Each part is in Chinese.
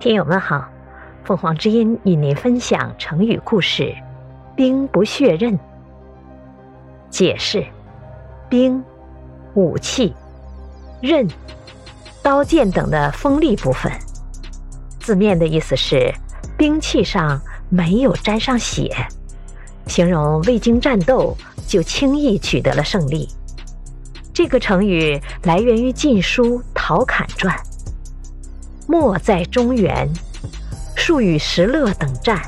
听友们好，凤凰之音与您分享成语故事“兵不血刃”。解释：兵，武器；刃，刀剑等的锋利部分。字面的意思是兵器上没有沾上血，形容未经战斗就轻易取得了胜利。这个成语来源于《晋书·陶侃传》。莫在中原，数与石勒等战，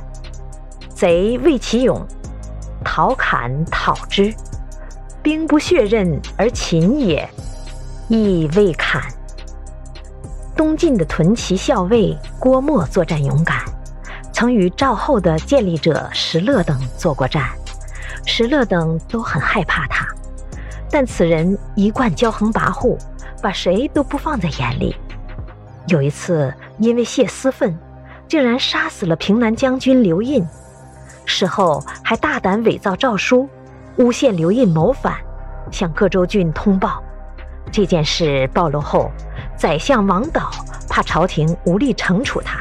贼为其勇，陶侃讨之，兵不血刃而擒也，亦未砍。东晋的屯骑校尉郭沫作战勇敢，曾与赵后的建立者石勒等作过战，石勒等都很害怕他。但此人一贯骄横跋扈，把谁都不放在眼里。有一次，因为泄私愤，竟然杀死了平南将军刘胤。事后还大胆伪造诏书，诬陷刘胤谋反，向各州郡通报。这件事暴露后，宰相王导怕朝廷无力惩处他，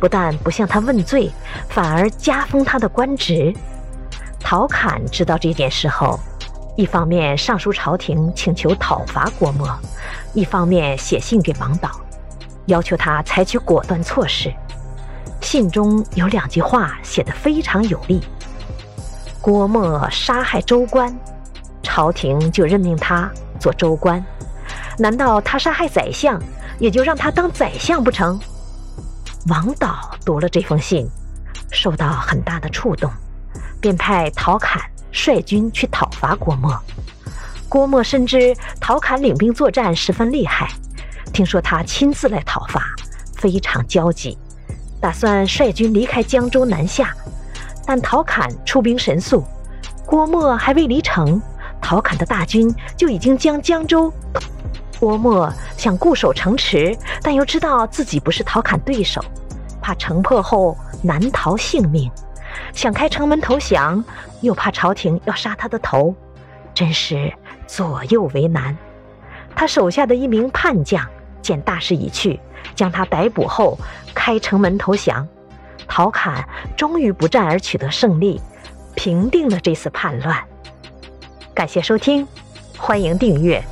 不但不向他问罪，反而加封他的官职。陶侃知道这件事后。一方面上书朝廷请求讨伐郭沫，一方面写信给王导，要求他采取果断措施。信中有两句话写得非常有力：郭沫杀害州官，朝廷就任命他做州官；难道他杀害宰相，也就让他当宰相不成？王导读了这封信，受到很大的触动，便派陶侃。率军去讨伐郭沫，郭沫深知陶侃领兵作战十分厉害，听说他亲自来讨伐，非常焦急，打算率军离开江州南下。但陶侃出兵神速，郭沫还未离城，陶侃的大军就已经将江州。郭沫想固守城池，但又知道自己不是陶侃对手，怕城破后难逃性命。想开城门投降，又怕朝廷要杀他的头，真是左右为难。他手下的一名叛将见大势已去，将他逮捕后开城门投降。陶侃终于不战而取得胜利，平定了这次叛乱。感谢收听，欢迎订阅。